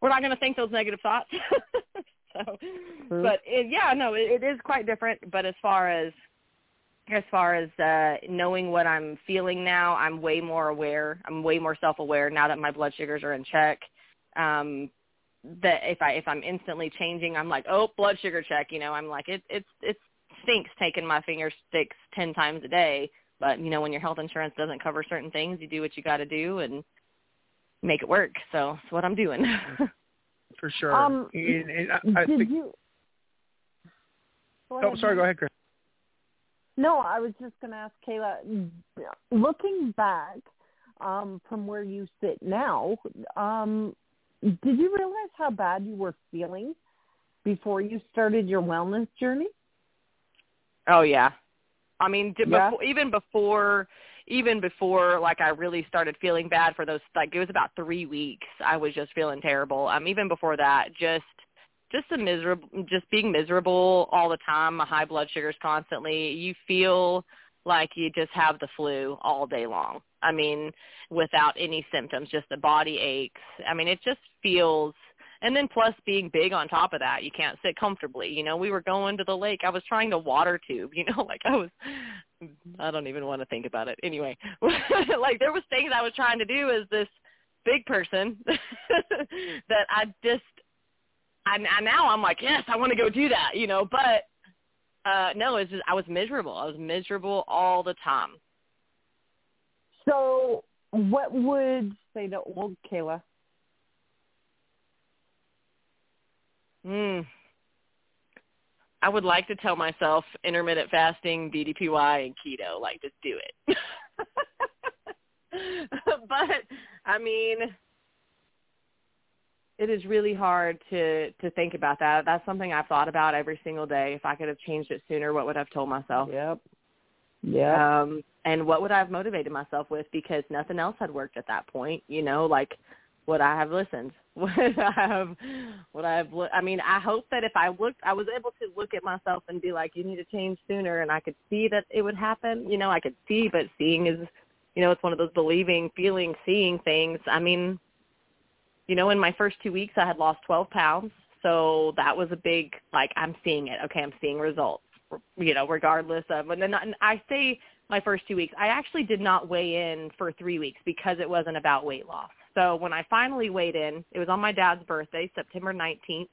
we're not going to think those negative thoughts. so, but it, yeah, no, it, it is quite different. But as far as as far as uh knowing what I'm feeling now, I'm way more aware. I'm way more self-aware now that my blood sugars are in check. Um that if I if I'm instantly changing, I'm like, "Oh, blood sugar check," you know. I'm like, "It it's it stinks taking my finger sticks 10 times a day." But, you know, when your health insurance doesn't cover certain things, you do what you got to do and make it work. So that's what I'm doing. For sure. Um, and, and I, I Did think, you? Go oh, ahead, sorry. Go ahead, Chris. No, I was just going to ask Kayla. Looking back um, from where you sit now, um, did you realize how bad you were feeling before you started your wellness journey? oh yeah. I mean, d- Yeah. before, even before even before like I really started feeling bad for those like it was about 3 weeks I was just feeling terrible. Um even before that just just a miserable just being miserable all the time, my high blood sugars constantly. You feel like you just have the flu all day long. I mean, without any symptoms, just the body aches. I mean, it just feels and then plus being big on top of that, you can't sit comfortably. You know, we were going to the lake. I was trying to water tube, you know, like I was I don't even want to think about it. Anyway, like there was things I was trying to do as this big person that I just I, I now I'm like, yes, I want to go do that, you know, but uh no, it's just I was miserable. I was miserable all the time. So, what would say to old Kayla? Mm. I would like to tell myself intermittent fasting, DDPY, and keto. Like, just do it. but I mean, it is really hard to to think about that. That's something I've thought about every single day. If I could have changed it sooner, what would I have told myself? Yep. Yeah. Um, and what would I have motivated myself with? Because nothing else had worked at that point. You know, like would I have listened? Would I have? Would I have? I mean, I hope that if I looked, I was able to look at myself and be like, "You need to change sooner," and I could see that it would happen. You know, I could see, but seeing is, you know, it's one of those believing, feeling, seeing things. I mean, you know, in my first two weeks, I had lost 12 pounds, so that was a big like, I'm seeing it. Okay, I'm seeing results. You know, regardless of, and then and I say my first two weeks, I actually did not weigh in for three weeks because it wasn't about weight loss so when I finally weighed in, it was on my dad's birthday, September 19th.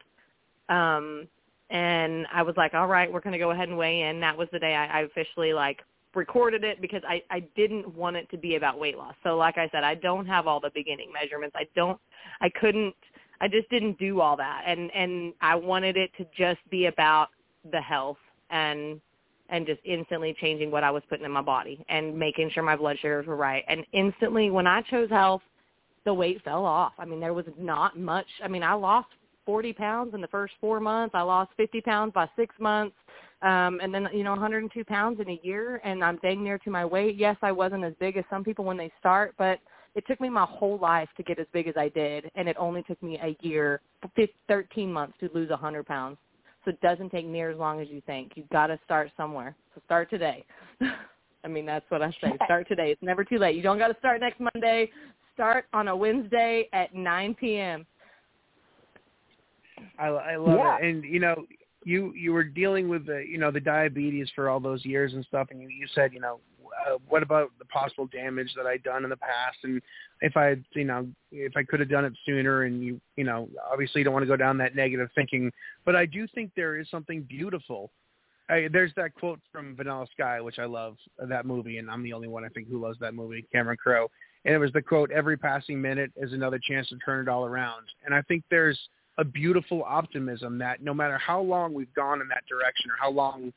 Um, and I was like, all right, we're going to go ahead and weigh in. That was the day I, I officially like recorded it because I, I didn't want it to be about weight loss. So like I said, I don't have all the beginning measurements. I don't, I couldn't, I just didn't do all that. And, and I wanted it to just be about the health and, and just instantly changing what I was putting in my body and making sure my blood sugars were right. And instantly when I chose health, the weight fell off. I mean, there was not much. I mean, I lost 40 pounds in the first four months. I lost 50 pounds by six months. Um, and then, you know, 102 pounds in a year and I'm dang near to my weight. Yes, I wasn't as big as some people when they start, but it took me my whole life to get as big as I did. And it only took me a year, 15, 13 months to lose 100 pounds. So it doesn't take near as long as you think. You've got to start somewhere. So start today. I mean, that's what I say. Start today. It's never too late. You don't got to start next Monday start on a Wednesday at 9 p.m. I, I love Yeah. it, and you know, you you were dealing with the you know the diabetes for all those years and stuff, and you you said you know uh, what about the possible damage that I'd done in the past, and if I had you know if I could have done it sooner, and you you know obviously you don't want to go down that negative thinking, but I do think there is something beautiful. I, there's that quote from Vanilla Sky, which I love that movie, and I'm the only one I think who loves that movie, Cameron Crowe and it was the quote, every passing minute is another chance to turn it all around. And I think there's a beautiful optimism that no matter how long we've gone in that direction or how long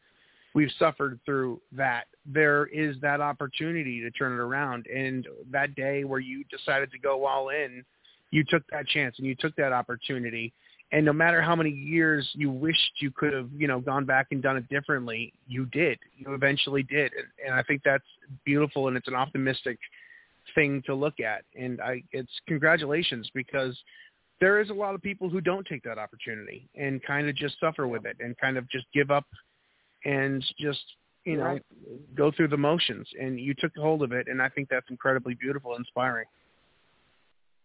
we've suffered through that, there is that opportunity to turn it around. And that day where you decided to go all in, you took that chance and you took that opportunity. And no matter how many years you wished you could have, you know, gone back and done it differently, you did. You eventually did. And, and I think that's beautiful and it's an optimistic – thing to look at. And I, it's congratulations because there is a lot of people who don't take that opportunity and kind of just suffer with it and kind of just give up and just you know Right. go through the motions. And you took hold of it, and I think that's incredibly beautiful, and inspiring.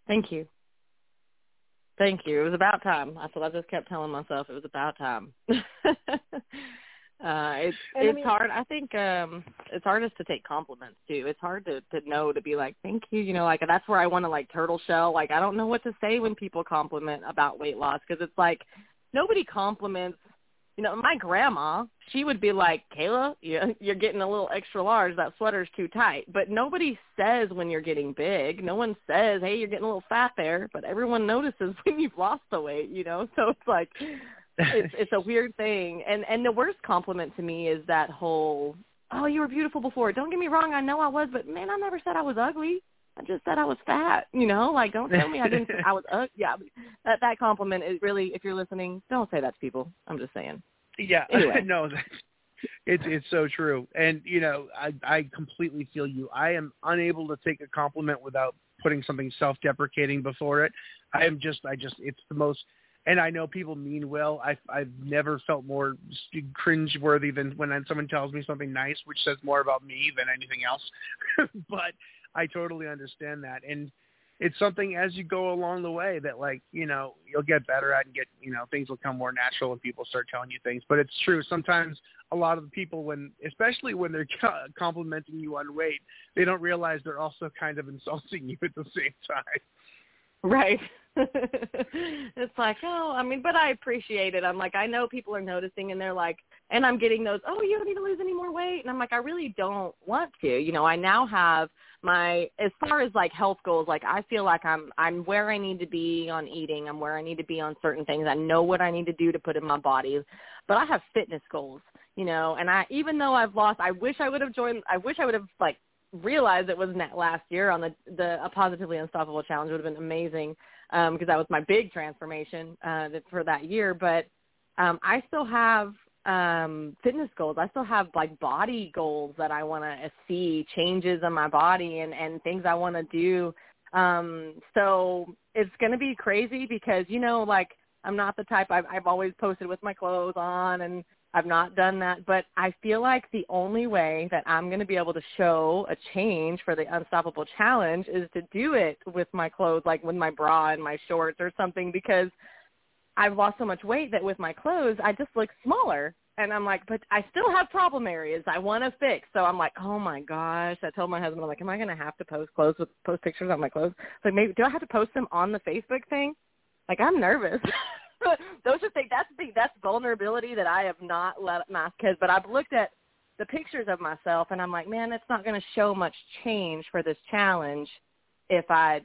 Thank you. Thank you. It was about time. That's what I just kept telling myself. It was about time. uh it's And I it's mean- hard. I think um it's hardest to take compliments too. It's hard to to know to be like, Thank you, you know, like that's where I want to like turtle shell. Like I don't know what to say when people compliment about weight loss because it's like nobody compliments you know, my grandma, she would be like, Kayla, you, you're getting a little extra large. That sweater's too tight. But nobody says when you're getting big. No one says, hey, you're getting a little fat there. But everyone notices when you've lost the weight, you know. So it's like, it's it's a weird thing. And and the worst compliment to me is that whole, oh, you were beautiful before. Don't get me wrong, I know I was, but man, I never said I was ugly. I just said I was fat. You know, like don't tell me I didn't. I was ugly. Yeah, that that compliment is really. If you're listening, don't say that to people. I'm just saying. Yeah, Anyway. no, that's, it's it's so true, and you know, I I completely feel you. I am unable to take a compliment without putting something self-deprecating before it. I am just, I just, it's the most, and I know people mean well. I I've never felt more cringe-worthy than when someone tells me something nice, which says more about me than anything else. but I totally understand that, and it's something as you go along the way that like you know you'll get better at and get you know things will come more natural when people start telling you things but it's true sometimes a lot of the people when especially when they're complimenting you on weight they don't realize they're also kind of insulting you at the same time Right. it's like, oh, I mean, but I appreciate it. I'm like, I know people are noticing and they're like, and I'm getting those, oh, you don't need to lose any more weight. And I'm like, I really don't want to. You know, I now have my, as far as like health goals, like I feel like I'm, I'm where I need to be on eating. I'm where I need to be on certain things. I know what I need to do to put in my body, but I have fitness goals, you know, and I, even though I've lost, I wish I would have joined, I wish I would have like realized it was net last year on the the a positively unstoppable challenge would have been amazing because um, that was my big transformation uh, for that year. But um, I still have um, fitness goals. I still have like body goals that I want to see changes in my body and and things I want to do. Um, so it's going to be crazy because you know like I'm not the type I've I've always posted with my clothes on and I've not done that, but I feel like the only way that I'm going to be able to show a change for the Unstoppable Challenge is to do it with my clothes, like with my bra and my shorts or something, because I've lost so much weight that with my clothes I just look smaller. And I'm like, but I still have problem areas I want to fix. So I'm like, oh my gosh. I told my husband, I'm like, am I going to have to post clothes with post pictures on my clothes? Like, maybe do I have to post them on the Facebook thing? Like, I'm nervous. those are things. That's the that's vulnerability that I have not let mask kids. But I've looked at the pictures of myself, and I'm like, man, it's not going to show much change for this challenge if I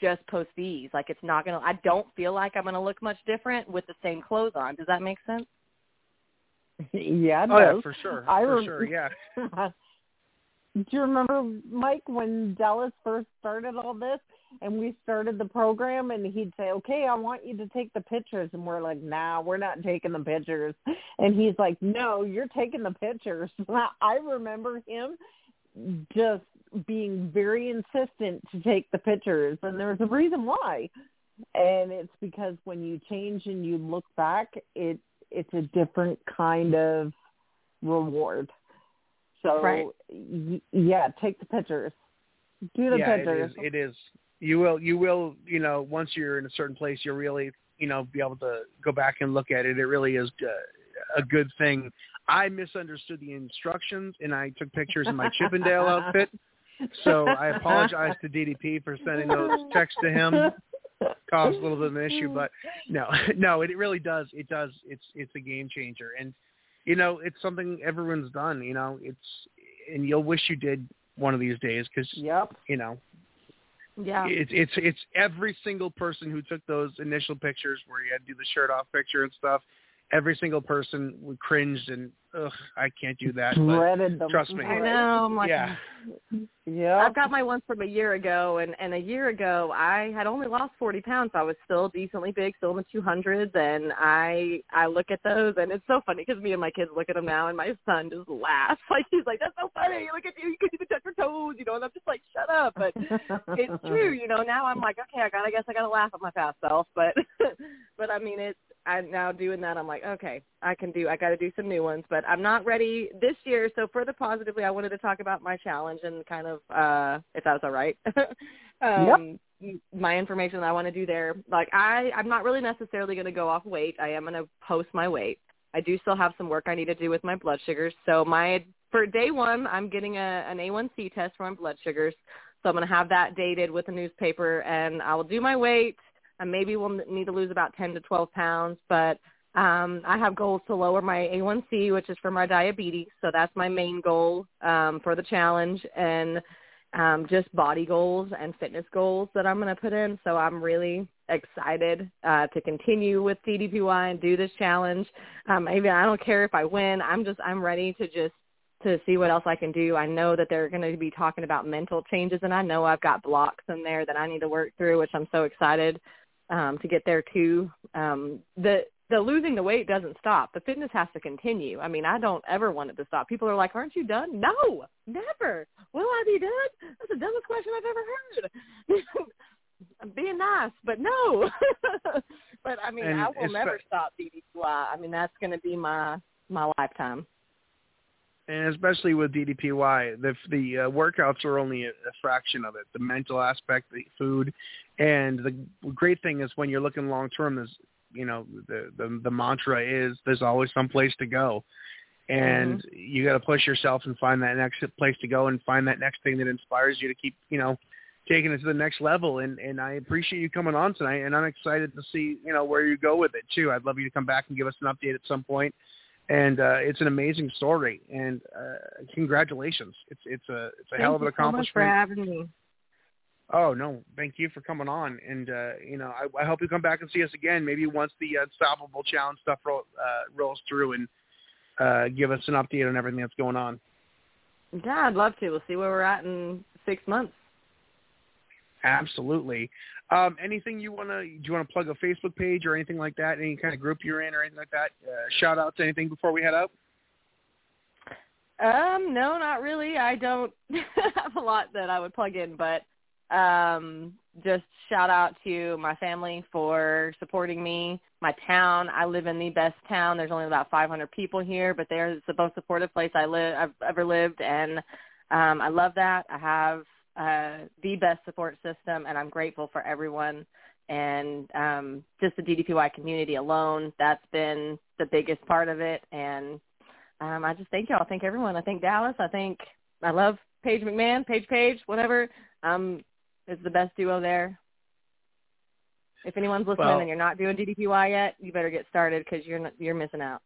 just post these. Like, it's not going to. I don't feel like I'm going to look much different with the same clothes on. Does that make sense? Yeah, oh yeah, for sure. I for rem- sure, yeah. Do you remember Mike when Dallas first started all this? And we started the program and he'd say, okay, I want you to take the pictures. And we're like, nah, we're not taking the pictures. And he's like, no, you're taking the pictures. I remember him just being very insistent to take the pictures. And there's a reason why. And it's because when you change and you look back, it it's a different kind of reward. So right. y- yeah, take the pictures. Do the yeah, pictures. It is, it is you will you will you know once you're in a certain place you'll really you know be able to go back and look at it. It really is uh, a good thing. I misunderstood the instructions and i took pictures in my chippendale outfit. So i apologize to ddp for sending those texts to him. Caused a little bit of an issue but no no it really does it does it's it's a game changer. And you know it's something everyone's done you know it's and you'll wish you did one of these days because yep. you know yeah. It's it's it's every single person who took those initial pictures where you had to do the shirt off picture and stuff. Every single person cringed and ugh, I can't do that. Dreaded them. Trust me. I know. I'm like, yeah. Yeah. I've got my ones from a year ago, and and a year ago I had only lost 40 pounds. I was still decently big, still in the 200s, and I I look at those, and it's so funny because me and my kids look at them now, and my son just laughs. Like he's like, "That's so funny! Look at you! You can even touch your toes," you know. And I'm just like, "Shut up!" But it's true, you know. Now I'm like, okay, I got. I guess I got to laugh at my past self, but but I mean, it's I'm now doing that. I'm like, okay, I can do. I got to do some new ones, but I'm not ready this year. So further positively, I wanted to talk about my challenge and kind of, uh if that was all right. um, yep. My information that I want to do there. Like I, I'm not really necessarily going to go off weight. I am going to post my weight. I do still have some work I need to do with my blood sugars. So my for day one, I'm getting a, an A1C test for my blood sugars. So I'm going to have that dated with a newspaper, and I will do my weight I maybe will need to lose about 10 to 12 pounds, but um, I have goals to lower my A1C, which is for my diabetes. So that's my main goal um, for the challenge, and um, just body goals and fitness goals that I'm going to put in. So I'm really excited uh, to continue with DDPY and do this challenge. Um, even I don't care if I win. I'm just I'm ready to just to see what else I can do. I know that they're going to be talking about mental changes, and I know I've got blocks in there that I need to work through, which I'm so excited um, to get there too. Um, the the losing the weight doesn't stop. The fitness has to continue. I mean, I don't ever want it to stop. People are like, "Aren't you done?" No, never. Will I be done? That's the dumbest question I've ever heard. I'm being nice, but no. but I mean, and I will never stop DDPY. I mean, that's going to be my my lifetime. And especially with DDPY, the the uh, workouts are only a, a fraction of it. The mental aspect, the food, and the great thing is when you're looking long term, is you know the, the the mantra is there's always some place to go, and mm-hmm. you got to push yourself and find that next place to go and find that next thing that inspires you to keep you know taking it to the next level. And and I appreciate you coming on tonight, and I'm excited to see you know where you go with it too. I'd love you to come back and give us an update at some point. And uh, it's an amazing story, and uh, congratulations! It's it's a it's a Thank hell of an accomplishment. So much for having me. Oh no, thank you for coming on, and uh, you know I, I hope you come back and see us again. Maybe once the Unstoppable Challenge stuff roll, uh, rolls through, and uh, give us an update on everything that's going on. Yeah, I'd love to. We'll see where we're at in six months. Absolutely. Um, anything you want to do? You want to plug a Facebook page or anything like that? Any kind of group you're in or anything like that? Uh, shout out to anything before we head out. Um, no, not really. I don't have a lot that I would plug in, but um just shout out to my family for supporting me, my town. I live in the best town. There's only about 500 people here, but they're the most supportive place I live I've ever lived and um I love that. I have uh the best support system and I'm grateful for everyone and um just the DDPY community alone. That's been the biggest part of it and um, I just thank y'all. I thank everyone. I thank Dallas. I think I love Paige McMahon, Paige Page, whatever. Um, it's the best duo there. If anyone's listening Well- and you're not doing DDPY yet, you better get started because you're not, you're missing out.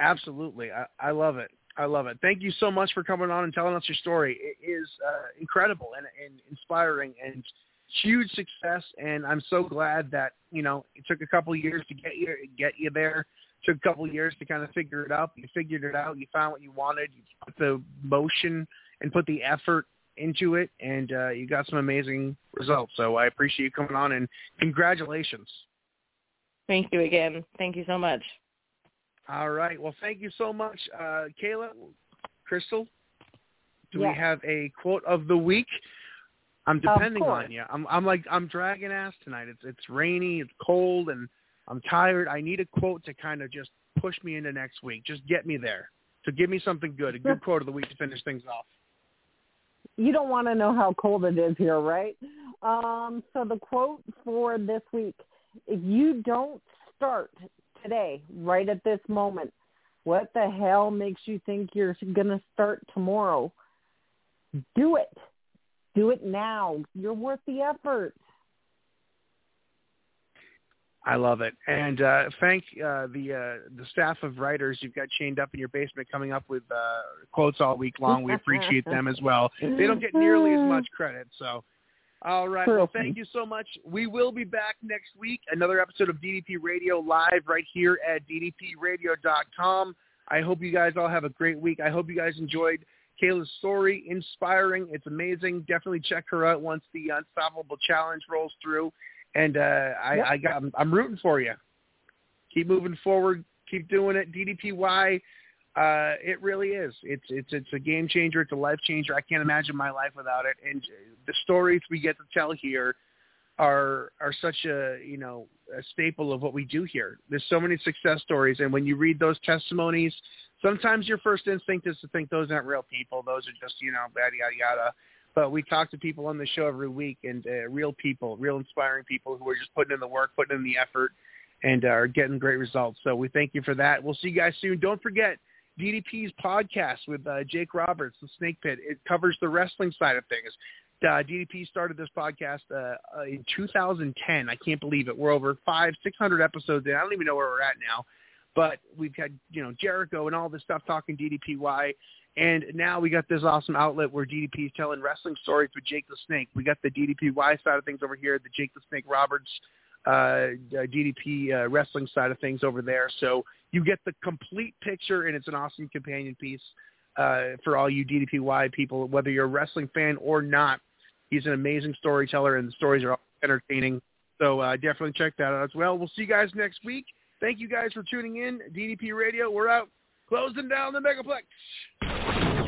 Absolutely. I, I love it. I love it. Thank you so much for coming on and telling us your story. It is uh, incredible and, and inspiring and huge success. And I'm so glad that you know it took a couple of years to get you get you there. Took a couple of years to kind of figure it out. You figured it out. You found what you wanted. You put the motion and put the effort into it, and uh, you got some amazing results. So I appreciate you coming on and congratulations. Thank you again. Thank you so much. All right. Well, thank you so much, uh, Kayla, Crystal. Do Yes. we have a quote of the week? I'm depending on you. I'm, I'm like I'm dragging ass tonight. It's it's rainy, it's cold, and I'm tired. I need a quote to kind of just push me into next week. Just get me there. So give me something good, a good quote of the week to finish things off. you don't want to know how cold it is here, right? Um, so the quote for this week, if you don't start today, right at this moment, what the hell makes you think you're going to start tomorrow? Do it. Do it now. You're worth the effort. I love it, and uh, thank uh, the uh, the staff of writers you've got chained up in your basement, coming up with uh, quotes all week long. We appreciate them as well. They don't get nearly as much credit, so. All right. Well, thank you so much. We will be back next week. Another episode of DDP Radio live right here at ddpradio.com. I hope you guys all have a great week. I hope you guys enjoyed Kayla's story. Inspiring. It's amazing. Definitely check her out once the Unstoppable Challenge rolls through. And uh, I, Yep. I got, I'm, I'm rooting for you. Keep moving forward. Keep doing it. DDPY. Uh, it really is. It's it's it's a game changer. It's a life changer. I can't imagine my life without it. And the stories we get to tell here are are such a you know a staple of what we do here. There's so many success stories, and when you read those testimonies, sometimes your first instinct is to think those aren't real people. Those are just you know yada yada yada. But we talk to people on the show every week, and uh, real people, real inspiring people who are just putting in the work, putting in the effort, and uh, are getting great results. So we thank you for that. We'll see you guys soon. Don't forget DDP's podcast with uh, Jake Roberts, the Snake Pit. It covers the wrestling side of things. Uh, DDP started this podcast uh, uh, in 2010. I can't believe it. We're over five, six hundred episodes in. I don't even know where we're at now, but we've had you know Jericho and all this stuff talking DDPY, and now we got this awesome outlet where DDP is telling wrestling stories with Jake the Snake. We got the DDPY side of things over here, the Jake the Snake Roberts uh, uh, DDP uh, wrestling side of things over there. So you get the complete picture, and it's an awesome companion piece uh, for all you DDPY people, whether you're a wrestling fan or not. He's an amazing storyteller, and the stories are entertaining. So uh, definitely check that out as well. We'll see you guys next week. Thank you guys for tuning in. DDP Radio, we're out. Closing down the Megaplex.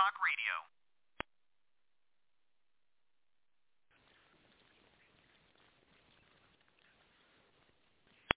Talk Radio.